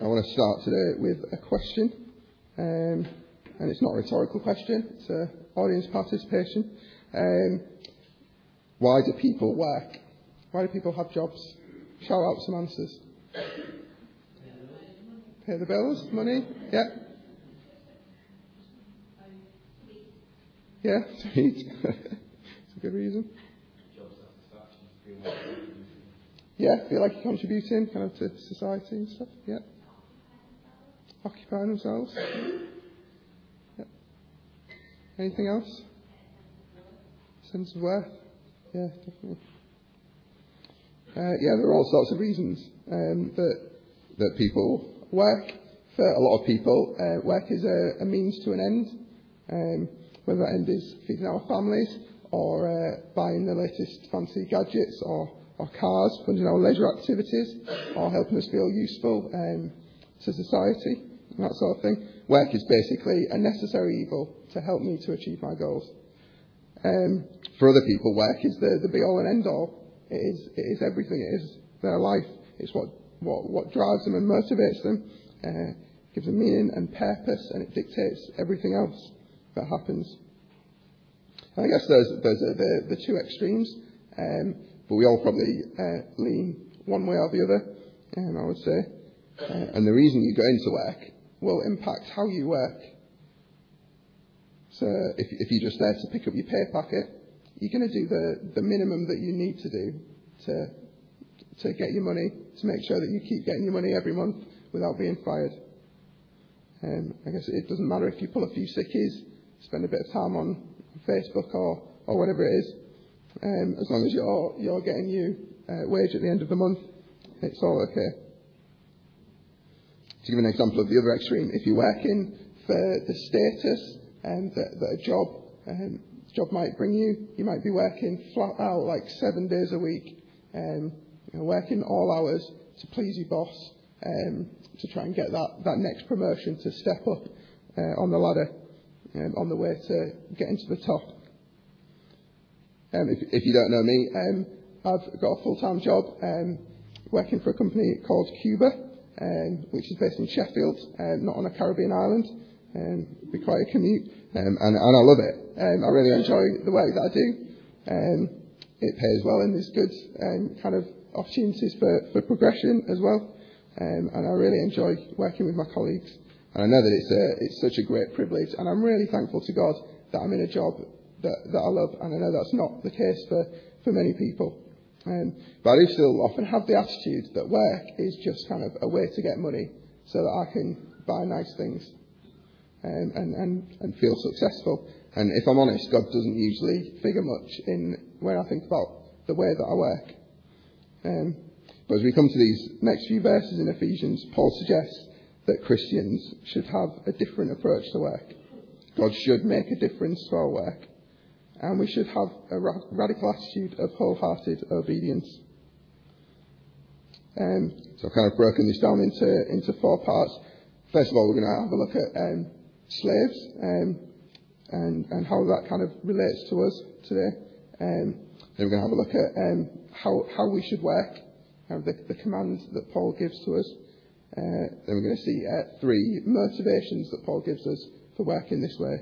I want to start today with a question. Um, and it's not a rhetorical question, it's an audience participation. Um, why do people work? Why do people have jobs? Shout out some answers. Pay the bills, money, yeah. Yeah, sweet. it's a good reason. Yeah, feel like you're contributing kind of to society and stuff. Yeah. Occupying themselves. Yeah. Anything else? Sense of worth. Yeah, definitely. Uh, yeah, there are all sorts of reasons um, that that people work. For a lot of people, uh, work is a, a, means to an end. Um, whether that end is feeding our families, or uh, buying the latest fancy gadgets, or, or cars, funding our leisure activities, or helping us feel useful um, to society, and that sort of thing. Work is basically a necessary evil to help me to achieve my goals. Um, for other people, work is the, the be all and end all. It is, it is everything. It is their life. It's what, what, what drives them and motivates them, uh, gives them meaning and purpose, and it dictates everything else that happens. I guess those, there's a, the, the two extremes, um, but we all probably uh, lean one way or the other, um, I would say. Uh, and the reason you go into work will impact how you work so if, if you're just there to pick up your pay packet, you're going to do the, the minimum that you need to do to, to get your money, to make sure that you keep getting your money every month without being fired. Um, I guess it doesn't matter if you pull a few sickies, spend a bit of time on Facebook or, or whatever it is. Um, as long as you're, you're getting your uh, wage at the end of the month, it's all okay. To give an example of the other extreme, if you're working for the status um, that, that a job um, job might bring you. You might be working flat out like seven days a week, um, you know, working all hours to please your boss, um, to try and get that, that next promotion to step up uh, on the ladder um, on the way to getting to the top. Um, if, if you don't know me, um, I've got a full-time job um, working for a company called Cuba, which is based in Sheffield, uh, not on a Caribbean island. Um, it'd be quite a commute, um, and, and I love it. Um, I really enjoy the work that I do. Um, it pays well, and there's good um, kind of opportunities for, for progression as well. Um, and I really enjoy working with my colleagues. And I know that it's, a, it's such a great privilege, and I'm really thankful to God that I'm in a job that, that I love, and I know that's not the case for, for many people. Um, but I do still often have the attitude that work is just kind of a way to get money so that I can buy nice things um, and, and, and feel successful. And if I'm honest, God doesn't usually figure much in when I think about the way that I work. Um, but as we come to these next few verses in Ephesians, Paul suggests that Christians should have a different approach to work. God should make a difference to our work. And we should have a radical attitude of wholehearted obedience. Um, so I've kind of broken this down into, into four parts. First of all, we're going to have a look at um, slaves um, and, and how that kind of relates to us today. Um, then we're going to have a look at um, how, how we should work, uh, the, the commands that Paul gives to us. Uh, then we're going to see uh, three motivations that Paul gives us for working this way.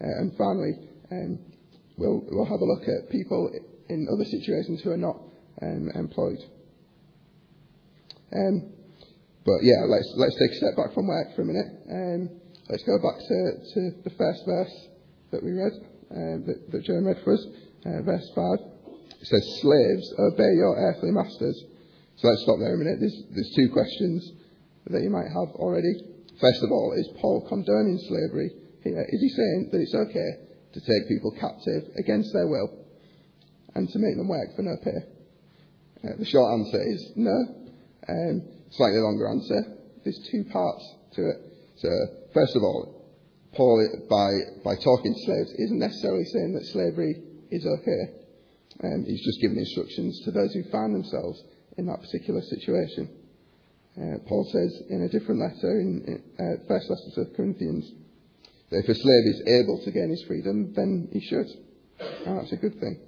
Uh, and finally, um, we'll, we'll have a look at people in other situations who are not um, employed. Um, but yeah, let's let's take a step back from work for a minute. Um, Let's go back to, to the first verse that we read, uh, that, that Joan read for us, uh, verse 5. It says, Slaves, obey your earthly masters. So let's stop there a minute. There's, there's two questions that you might have already. First of all, is Paul condoning slavery here? Is he saying that it's okay to take people captive against their will and to make them work for no pay? Uh, the short answer is no. Um, slightly longer answer. There's two parts to it. So First of all, Paul, by, by talking to slaves, isn't necessarily saying that slavery is okay. Um, he's just giving instructions to those who find themselves in that particular situation. Uh, Paul says in a different letter, in, in uh, First Letter to Corinthians, that if a slave is able to gain his freedom, then he should. And that's a good thing.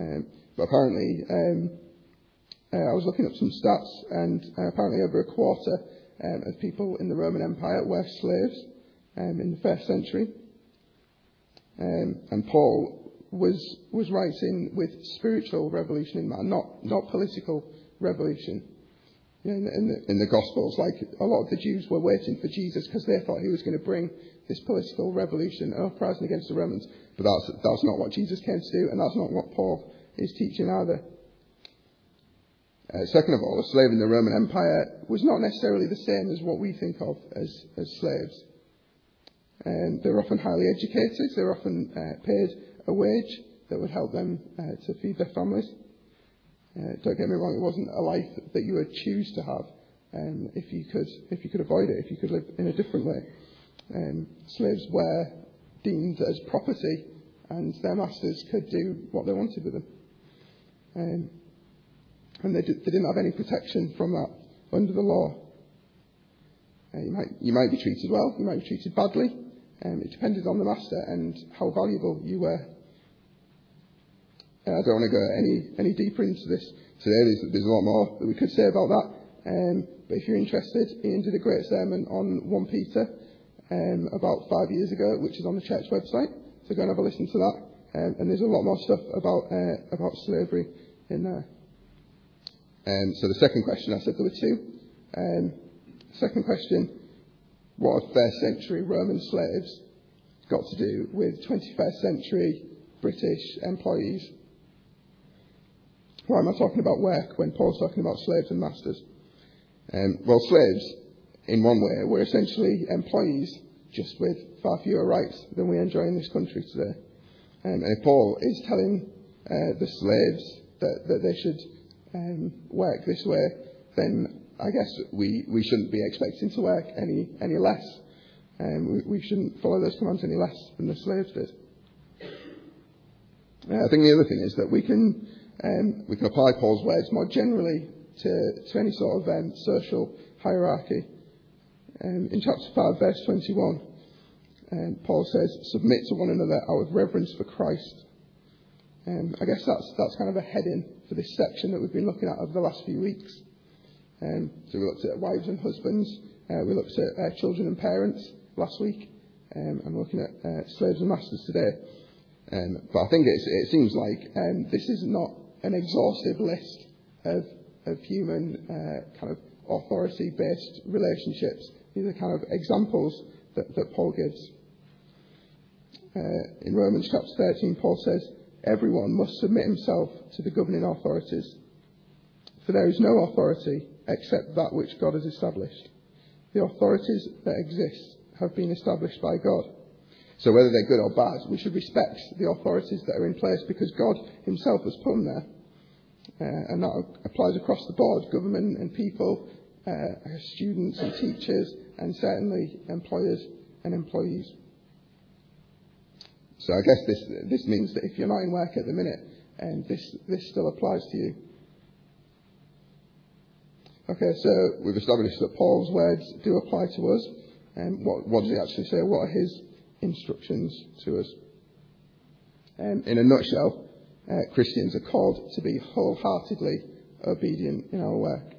Um, but apparently, um, uh, I was looking up some stats, and uh, apparently over a quarter um, of people in the Roman Empire were slaves um, in the first century. Um, and Paul was, was writing with spiritual revolution in mind, not, not political revolution. In, the, in the Gospels, like a lot of the Jews were waiting for Jesus because they thought he was going to bring this political revolution, uprising against the Romans. But that's, that's not what Jesus came to do, and that's not what Paul is teaching either. Uh, second of all, a slave in the Roman Empire was not necessarily the same as what we think of as, as slaves. Um, they're often highly educated, they're often uh, paid a wage that would help them uh, to feed their families. Uh, don't get me wrong, it wasn't a life that you would choose to have um, if, you could, if you could avoid it, if you could live in a different way. Um, slaves were deemed as property and their masters could do what they wanted with them. Um, and they, did, they didn't have any protection from that under the law. Uh, you, might, you might be treated well, you might be treated badly. Um, it depended on the master and how valuable you were. Uh, I don't want to go any, any deeper into this today. There's, there's a lot more that we could say about that. Um, but if you're interested, Ian did a great sermon on 1 Peter um, about five years ago, which is on the church website. So go and have a listen to that. Um, and there's a lot more stuff about uh, about slavery in there. Um, so the second question, I said there were two. Um, second question, what have first century Roman slaves got to do with 21st century British employees? Why am I talking about work when Paul's talking about slaves and masters? Um, well, slaves, in one way, we're essentially employees, just with far fewer rights than we enjoy in this country today. Um, and if Paul is telling uh, the slaves that, that they should um, work this way, then I guess we, we shouldn't be expecting to work any, any less. Um, we, we shouldn't follow those commands any less than the slaves did. Uh, I think the other thing is that we can, um, we can apply Paul's words more generally to, to any sort of um, social hierarchy. Um, in chapter 5, verse 21, um, Paul says, Submit to one another out of reverence for Christ. Um, I guess that's, that's kind of a heading for this section that we've been looking at over the last few weeks. Um, so we looked at wives and husbands, uh, we looked at uh, children and parents last week, um, and we're looking at uh, slaves and masters today. Um, but I think it seems like this is not an exhaustive list of, of human uh, kind of authority-based relationships. These are kind of examples that, that Paul gives. Uh, in Romans chapter 13, Paul says, everyone must submit himself to the governing authorities. For there is no authority except that which God has established. The authorities that exist have been established by God. So whether they're good or bad, we should respect the authorities that are in place because God himself has put them there. Uh, and that applies across the board, government and people, students and teachers, and certainly employers and employees. So I guess this, this means that if you're not in work at the minute, and this, this still applies to you. Okay, so we've established that Paul's words do apply to us. And um, what, what does he actually say? What are his instructions to us? Um, in a nutshell, uh, Christians are called to be wholeheartedly obedient in our work.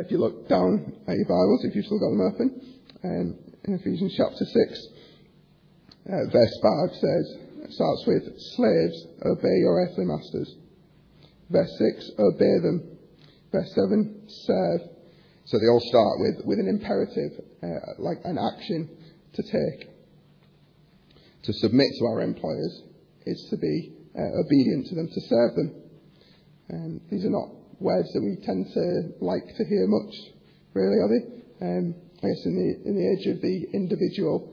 If you look down at your Bibles, if you've still got them open, um, in Ephesians chapter 6. Uh, verse 5 says, starts with, Slaves, obey your earthly masters. Verse 6, obey them. Verse 7, serve. So they all start with, with an imperative, uh, like an action to take. To submit to our employers is to be uh, obedient to them, to serve them. Um, these are not words that we tend to like to hear much, really, are they? Um, I guess, in the, in the age of the individual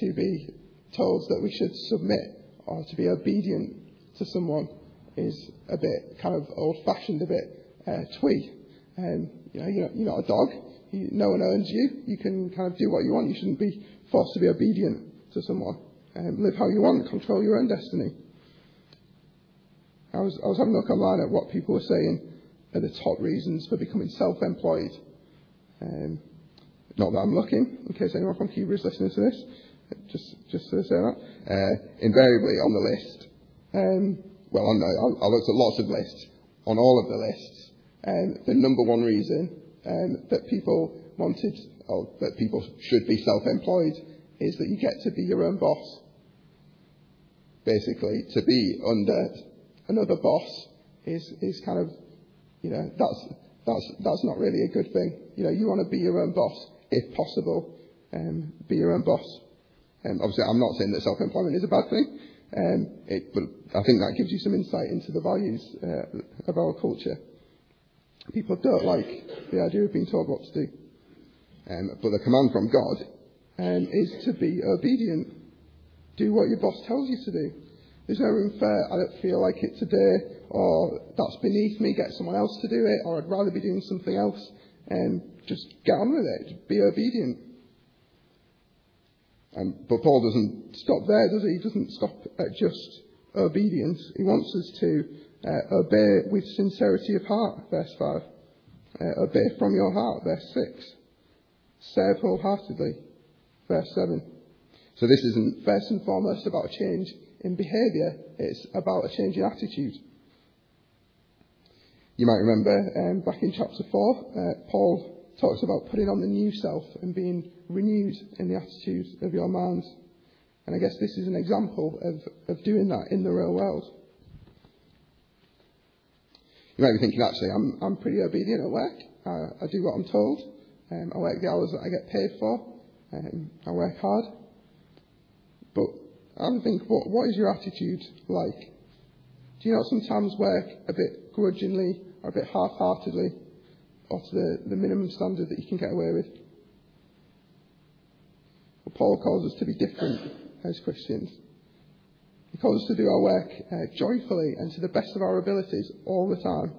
to be told that we should submit or to be obedient to someone is a bit kind of old fashioned, a bit uh, twee. Um, you know, you're not, you're not a dog. You, no one owns you. You can kind of do what you want. You shouldn't be forced to be obedient to someone. Um, live how you want. Control your own destiny. I was, I was having a look online at what people were saying are the top reasons for becoming self-employed. Um, not that I'm looking, in case anyone from Cuba is listening to this, just just to say that. Uh, invariably on the list, um, well, I, I looked at lots of lists. On all of the lists, um, the number one reason um, that people wanted, or that people should be self-employed, is that you get to be your own boss. Basically, to be under another boss is is kind of, you know, that's that's that's not really a good thing. You know, you want to be your own boss if possible. Um, be your own boss. Um, obviously, I'm not saying that self-employment is a bad thing, um, it, but I think that gives you some insight into the values uh, of our culture. People don't like the idea of being told what to do. Um, but the command from God um, is to be obedient. Do what your boss tells you to do. There's no room for, I don't feel like it today, or that's beneath me, get someone else to do it, or I'd rather be doing something else. And just get on with it. Be obedient. Um, but Paul doesn't stop there, does he? He doesn't stop at just obedience. He wants us to uh, obey with sincerity of heart, verse 5. Uh, obey from your heart, verse 6. Serve wholeheartedly, verse 7. So this isn't first and foremost about a change in behaviour, it's about a change in attitude. You might remember um, back in chapter 4, uh, Paul talks about putting on the new self and being renewed in the attitude of your minds. And I guess this is an example of, of doing that in the real world. You might be thinking, actually, I'm, I'm pretty obedient at work. I, I do what I'm told. Um, I work the hours that I get paid for. Um, I work hard. I think, what, what is your attitude like? Do you not sometimes work a bit grudgingly or a bit half-heartedly or to the, the minimum standard that you can get away with? Well, Paul calls us to be different as Christians. He calls us to do our work uh, joyfully and to the best of our abilities all the time.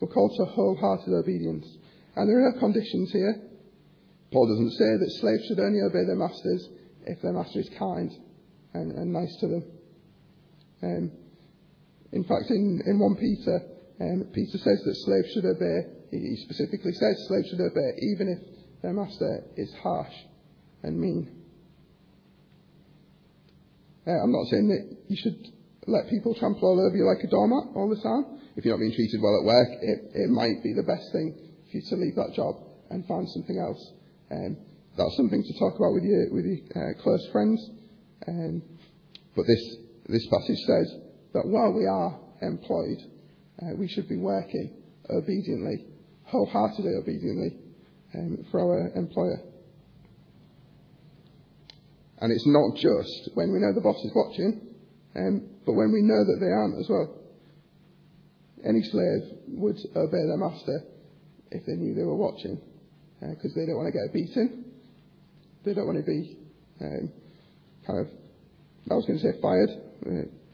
We're called to wholehearted obedience. And there are conditions here. Paul doesn't say that slaves should only obey their masters if their master is kind and, and nice to them. Um, in fact, in, in 1 Peter, um, Peter says that slaves should obey. He specifically says slaves should obey even if their master is harsh and mean. Uh, I'm not saying that you should let people trample all over you like a doormat all the time. If you're not being treated well at work, it, it might be the best thing for you to leave that job and find something else. Um, that's something to talk about with your, with your uh, close friends. Um, but this, this passage says that while we are employed, uh, we should be working obediently, wholeheartedly obediently um, for our employer. And it's not just when we know the boss is watching, um, but when we know that they aren't as well. Any slave would obey their master if they knew they were watching, because uh, they don't want to get a beating. They don't want to be um, kind of, I was going to say fired.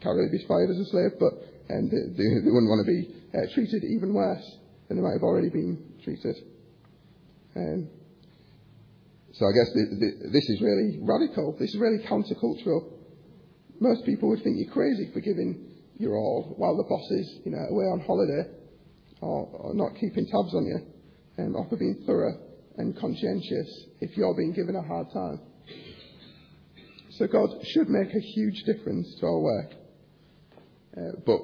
Can't really be fired as a slave, but um, they, they, they, wouldn't want to be uh, treated even worse than they might have already been treated. Um, so I guess the, the, this is really radical. This is really countercultural. Most people would think you're crazy for giving your all while the boss is, you know, away on holiday or, or not keeping tabs on you, um, or for being thorough and conscientious if you're being given a hard time. So God should make a huge difference to our work. Uh, but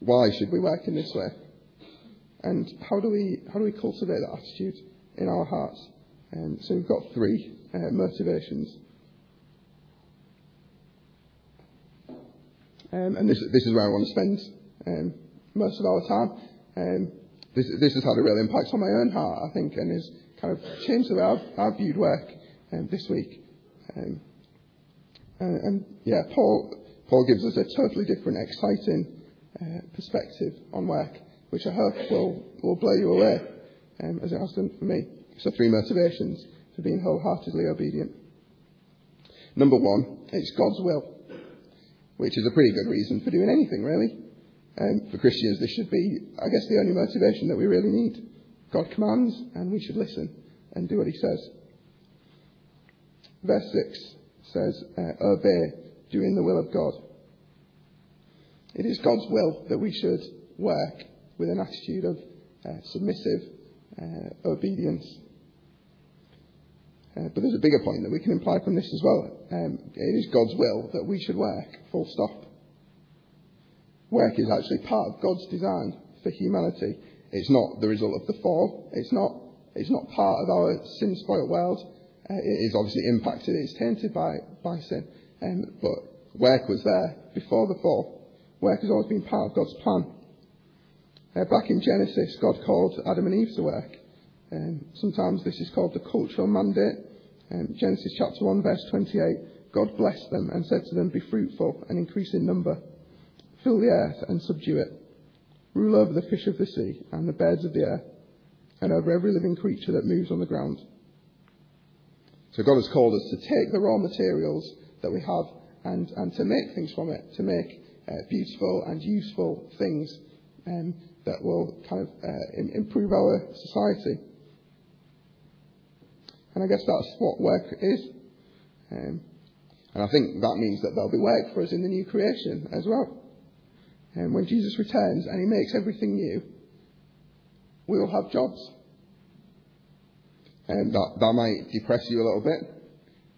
why should we work in this way? And how do we how do we cultivate that attitude in our hearts? Um, so we've got three uh, motivations. Um, and this, this is where I want to spend um, most of our time. Um, this, this has had a real impact on my own heart, I think, and has kind of changed the way I've, I've viewed work um, this week. Um, and, and, yeah, Paul, Paul gives us a totally different, exciting uh, perspective on work, which I hope will, will blow you away, um, as it has done for me. So, three motivations for being wholeheartedly obedient. Number one, it's God's will, which is a pretty good reason for doing anything, really. Um, for Christians, this should be, I guess, the only motivation that we really need. God commands, and we should listen and do what He says. Verse 6 says, uh, Obey, doing the will of God. It is God's will that we should work with an attitude of uh, submissive uh, obedience. Uh, but there's a bigger point that we can imply from this as well. Um, it is God's will that we should work, full stop. Work is actually part of God's design for humanity. It's not the result of the fall. It's not, it's not part of our sin spoiled world. Uh, it is obviously impacted, it's tainted by, by sin. Um, but work was there before the fall. Work has always been part of God's plan. Uh, back in Genesis, God called Adam and Eve to work. Um, sometimes this is called the cultural mandate. Um, Genesis chapter 1, verse 28. God blessed them and said to them, Be fruitful and increase in number. Fill the earth and subdue it. Rule over the fish of the sea and the birds of the air, and over every living creature that moves on the ground. So God has called us to take the raw materials that we have and, and to make things from it, to make uh, beautiful and useful things um, that will kind of uh, improve our society. And I guess that's what work is. Um, and I think that means that there'll be work for us in the new creation as well. And when Jesus returns and he makes everything new, we will have jobs. And that, that might depress you a little bit.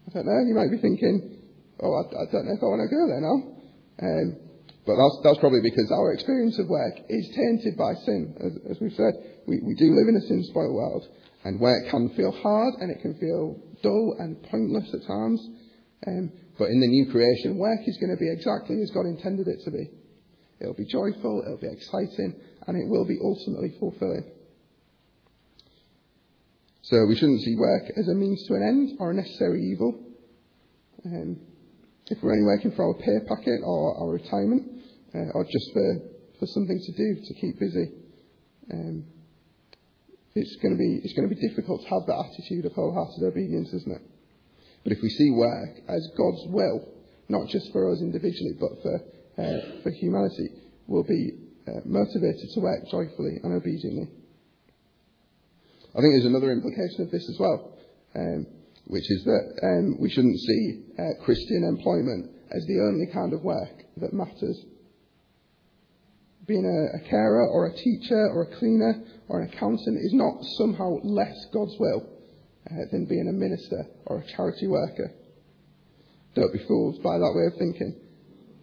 I don't know. You might be thinking, oh, I, I don't know if I want to go there now. Um, but that's, that's probably because our experience of work is tainted by sin. As, as we've said, we, we do live in a sin spoiled world. And work can feel hard and it can feel dull and pointless at times. Um, but in the new creation, work is going to be exactly as God intended it to be. It'll be joyful, it'll be exciting, and it will be ultimately fulfilling. So we shouldn't see work as a means to an end or a necessary evil. Um, if we're only working for our pay packet or our retirement, uh, or just for, for something to do to keep busy, um, it's going to be it's going to be difficult to have that attitude of wholehearted obedience, isn't it? But if we see work as God's will, not just for us individually, but for uh, for humanity we'll be uh, motivated to work joyfully and obediently. I think there's another implication of this as well, um, which is that um, we shouldn't see uh, Christian employment as the only kind of work that matters. Being a, a carer or a teacher or a cleaner or an accountant is not somehow less God's will uh, than being a minister or a charity worker. Don't be fooled by that way of thinking.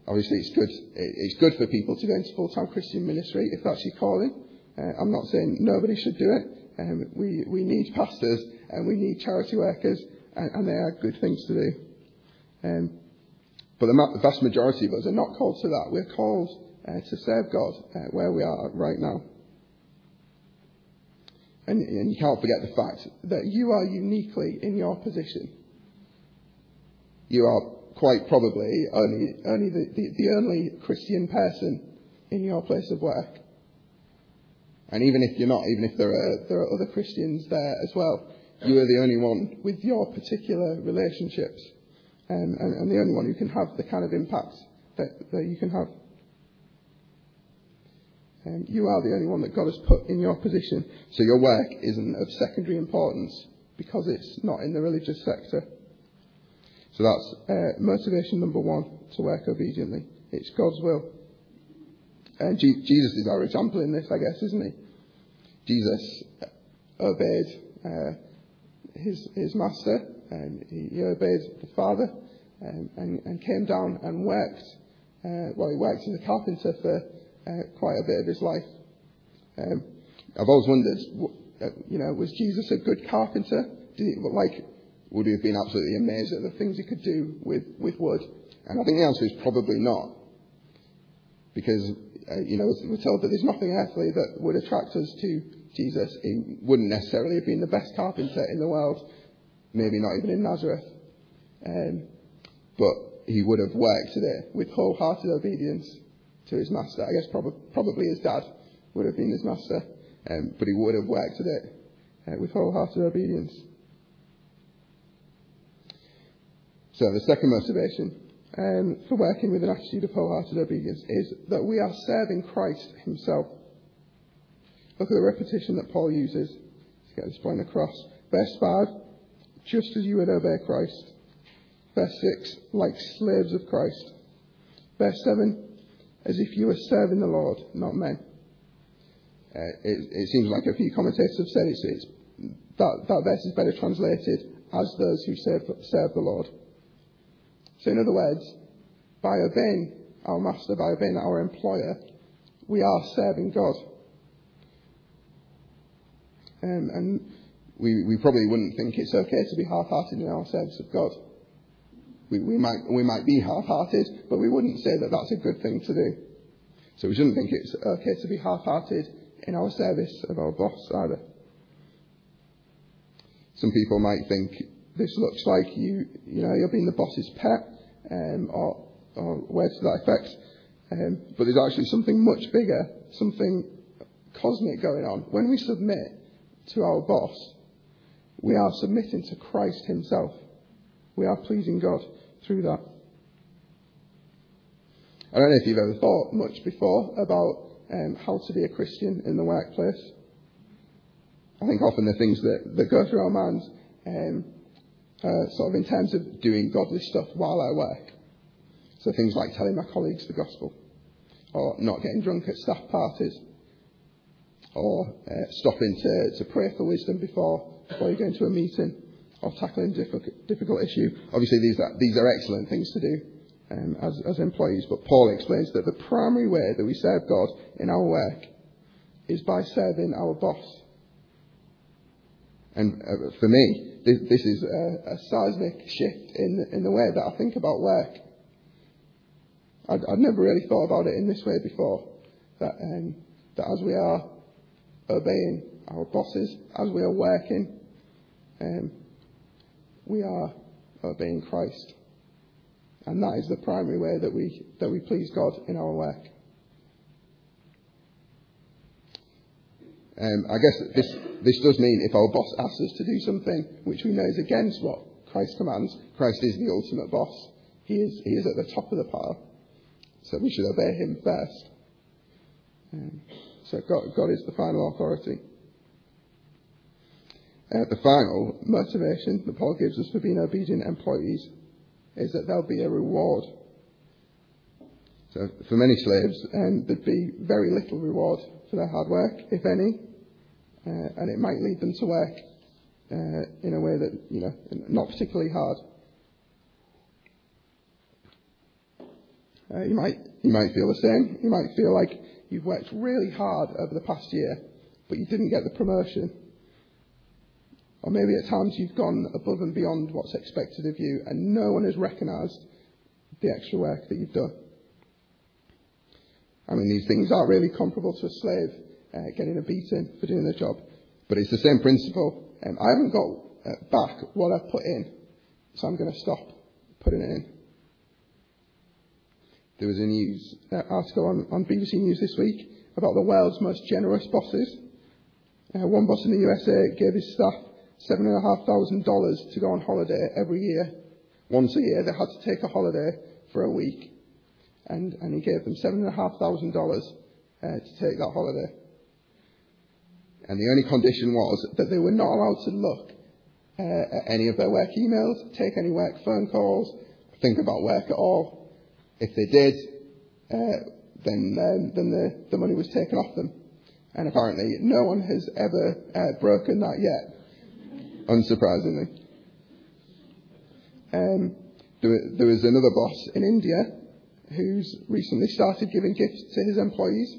Obviously, it's good. It's good for people to go into full-time Christian ministry if that's your calling. Uh, I'm not saying nobody should do it. Um, we we need pastors and we need charity workers, and, and they are good things to do. Um, but the, vast majority of us are not called to that. We're called uh, to serve God uh, where we are right now. And, and you can't forget the fact that you are uniquely in your position. You are quite probably only, only the, the, the only Christian person in your place of work. And even if you're not, even if there are, there are other Christians there as well, you are the only one with your particular relationships um, and, and the only one who can have the kind of impact that, that you can have. Um, you are the only one that God has put in your position. So your work isn't of secondary importance because it's not in the religious sector. So that's uh, motivation number one to work obediently. It's God's will. And G- Jesus is our example in this, I guess, isn't he? Jesus obeyed uh, his, his master, and he, he obeyed the Father, um, and, and, came down and worked. Uh, well, he worked as a carpenter for uh, quite a bit of his life. Um, I've always wondered, uh, you know, was Jesus a good carpenter? Did he, like, would he have been absolutely amazed at the things he could do with, with wood? And I think the answer is probably not. Because, you know, we're told that there's nothing earthly that would attract us to Jesus. He wouldn't necessarily have been the best carpenter in the world, maybe not even in Nazareth. Um, but he would have worked at it with wholehearted obedience to his master. I guess prob- probably his dad would have been his master, um, but he would have worked at it uh, with wholehearted obedience. So the second motivation um, for working with an attitude of wholehearted obedience is that we are serving Christ himself. Look at the repetition that Paul uses to get this point across. Verse 5, just as you would obey Christ. Verse 6, like slaves of Christ. Verse 7, as if you were serving the Lord, not men. Uh, it, it, seems like a few commentators have said it's, it's, that, that verse is better translated as those who serve, serve the Lord. So, in other words, by obeying our master, by obeying our employer, we are serving God. Um, and we, we probably wouldn't think it's okay to be half-hearted in our service of God. We, we, might, we might be half-hearted, but we wouldn't say that that's a good thing to do. So we shouldn't think it's okay to be half-hearted in our service of our boss either. Some people might think this looks like you, you know, you're being the boss's pet, um, or, or words to that effect. Um, but there's actually something much bigger, something cosmic going on. When we submit to our boss, we are submitting to Christ Himself. We are pleasing God through that. I don't know if you've ever thought much before about um, how to be a Christian in the workplace. I think often the things that, that go through our minds, um, uh, sort of in terms of doing godly stuff while I work. So things like telling my colleagues the gospel, or not getting drunk at staff parties, or uh, stopping to, to pray for wisdom before, before you go into a meeting, or tackling difficult, difficult issue. Obviously, these are, these are excellent things to do um, as, as employees, but Paul explains that the primary way that we serve God in our work is by serving our boss. And uh, for me, this, is a, a, seismic shift in, in the way that I think about work. I'd, I'd never really thought about it in this way before. That, um, that as we are obeying our bosses, as we are working, um, we are obeying Christ. And that is the primary way that we, that we please God in our work. Um, I guess this, this does mean if our boss asks us to do something which we know is against what Christ commands, Christ is the ultimate boss. He is, he is at the top of the pile. So we should obey him first. Um, so God, God is the final authority. Uh, the final motivation that Paul gives us for being obedient employees is that there'll be a reward. So for many slaves, um, there'd be very little reward for their hard work, if any, and it might lead them to work uh, in a way that you know not particularly hard. Uh, you might you might feel the same. You might feel like you've worked really hard over the past year, but you didn't get the promotion. Or maybe at times you've gone above and beyond what's expected of you, and no one has recognised the extra work that you've done. I mean, these things aren't really comparable to a slave uh, getting a beating for doing their job, but it's the same principle. Um, I haven't got uh, back what I've put in, so I'm going to stop putting it in. There was a news uh, article on, on BBC News this week about the world's most generous bosses. Uh, one boss in the USA gave his staff $7,500 to go on holiday every year. Once a year, they had to take a holiday for a week and, and he gave them $7,500 uh, to take that holiday. And the only condition was that they were not allowed to look uh, at any of their work emails, take any work phone calls, think about work at all. If they did, uh, then, um, then the, the money was taken off them. And apparently no one has ever uh, broken that yet, unsurprisingly. Um, there, there was another boss in India who's recently started giving gifts to his employees.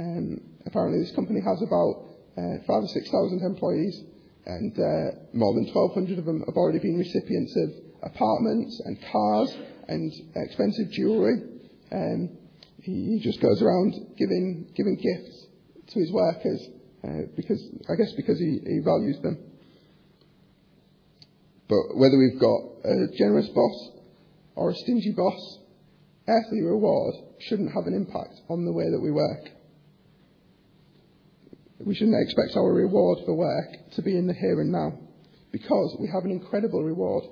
Um, apparently, this company has about uh, five or six thousand employees, and uh, more than 1,200 of them have already been recipients of apartments and cars and expensive jewellery. Um, he, he just goes around giving giving gifts to his workers uh, because I guess because he, he values them. But whether we've got a generous boss or a stingy boss, earthly reward shouldn't have an impact on the way that we work. We shouldn't expect our reward for work to be in the here and now because we have an incredible reward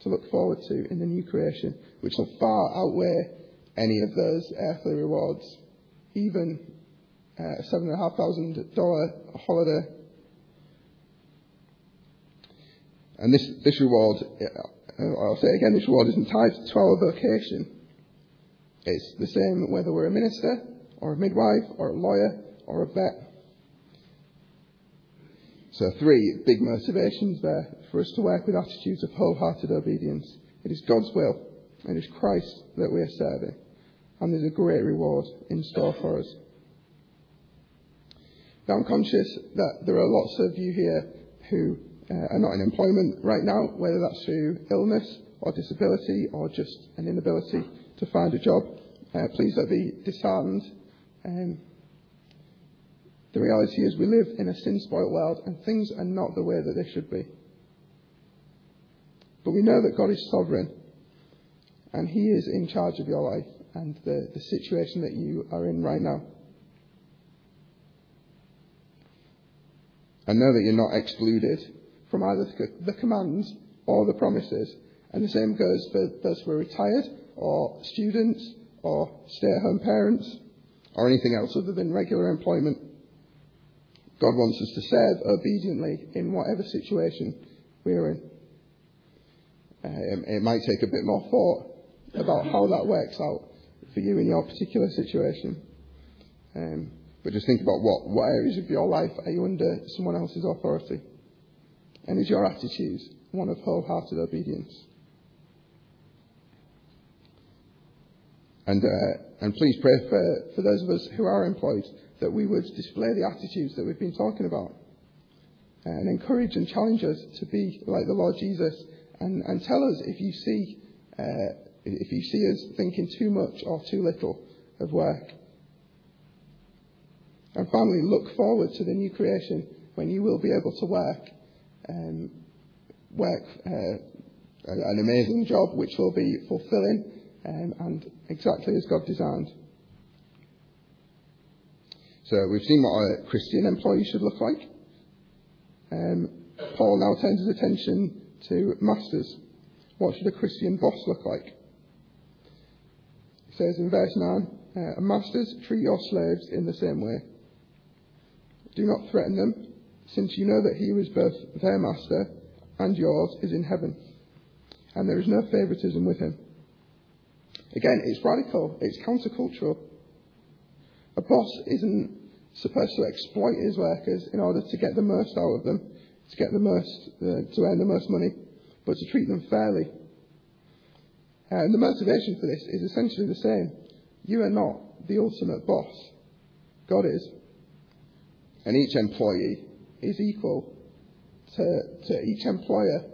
to look forward to in the new creation, which will far outweigh any of those earthly rewards, even uh, a $7,500 holiday. And this, this reward, uh, I'll say again, this reward isn't tied to our vocation. It's the same whether we're a minister or a midwife or a lawyer or a vet. So three big motivations there for us to work with attitudes of wholehearted obedience. It is God's will. It is Christ that we are serving. And there's a great reward in store for us. Now, I'm conscious that there are lots of you here who uh, are not in employment right now, whether that's through illness or disability or just an inability to find a job. Uh, please don't be disheartened. Um, the reality is we live in a sin-spoilt world and things are not the way that they should be. But we know that God is sovereign and He is in charge of your life and the, the situation that you are in right now. And know that you're not excluded from either the commands or the promises. And the same goes for those who are retired or students or stay-at-home parents or anything else other than regular employment. God wants us to serve obediently in whatever situation we're in. It, it might take a bit more thought about how that works out for you in your particular situation. Um, but just think about what, what areas of your life are you under someone else's authority? And is your attitude one of wholehearted obedience? And, uh, and please pray for, for those of us who are employed that we would display the attitudes that we've been talking about and encourage and challenge us to be like the Lord Jesus and, and tell us if you see uh, if you see us thinking too much or too little of work. And finally, look forward to the new creation when you will be able to work um, work uh, an amazing job which will be fulfilling um, and exactly as God designed. So we've seen what a Christian employee should look like. Um, Paul now turns his attention to masters. What should a Christian boss look like? He says in verse 9, uh, Masters, treat your slaves in the same way. Do not threaten them, since you know that he who is both their master and yours is in heaven, and there is no favoritism with him. Again, it's radical, it's countercultural. A boss isn't supposed to exploit his workers in order to get the most out of them, to get the most, uh, to earn the most money, but to treat them fairly. And the motivation for this is essentially the same. You are not the ultimate boss. God is. And each employee is equal to, to each employer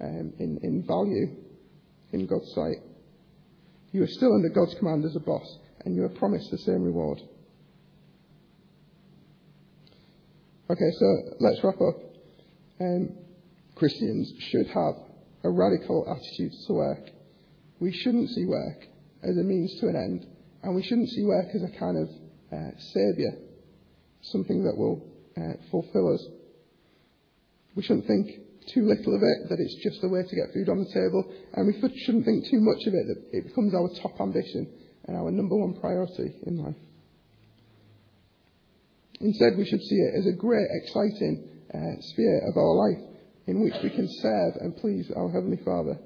um, in, in value in God's sight. You are still under God's command as a boss, and you are promised the same reward. Okay, so let's wrap up. Um, Christians should have a radical attitude to work. We shouldn't see work as a means to an end, and we shouldn't see work as a kind of uh, saviour, something that will uh, fulfill us. We shouldn't think too little of it, that it's just a way to get food on the table, and we shouldn't think too much of it, that it becomes our top ambition and our number one priority in life. Instead, we should see it as a great, exciting uh, sphere of our life in which we can serve and please our Heavenly Father.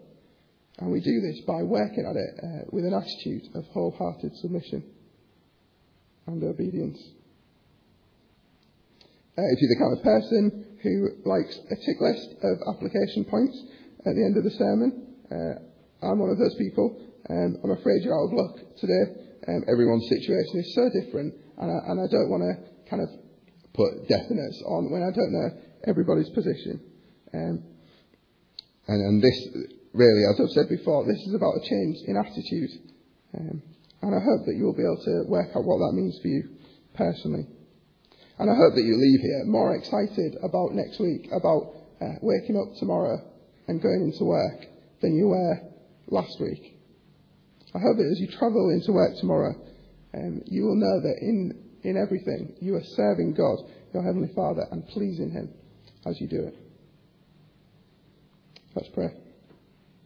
And we do this by working at it uh, with an attitude of wholehearted submission and obedience. Uh, if you're the kind of person who likes a tick list of application points at the end of the sermon, uh, I'm one of those people. Um, I'm afraid you're out of luck today. Um, everyone's situation is so different, and I, and I don't want to kind of put definites on when I don't know everybody's position. Um, and, and this, really, as I've said before, this is about a change in attitude. Um, and I hope that you'll be able to work out what that means for you personally. And I hope that you leave here more excited about next week, about uh, waking up tomorrow and going into work than you were last week. I hope that as you travel into work tomorrow, um, you will know that in in everything, you are serving God, your Heavenly Father, and pleasing Him as you do it. Let's pray.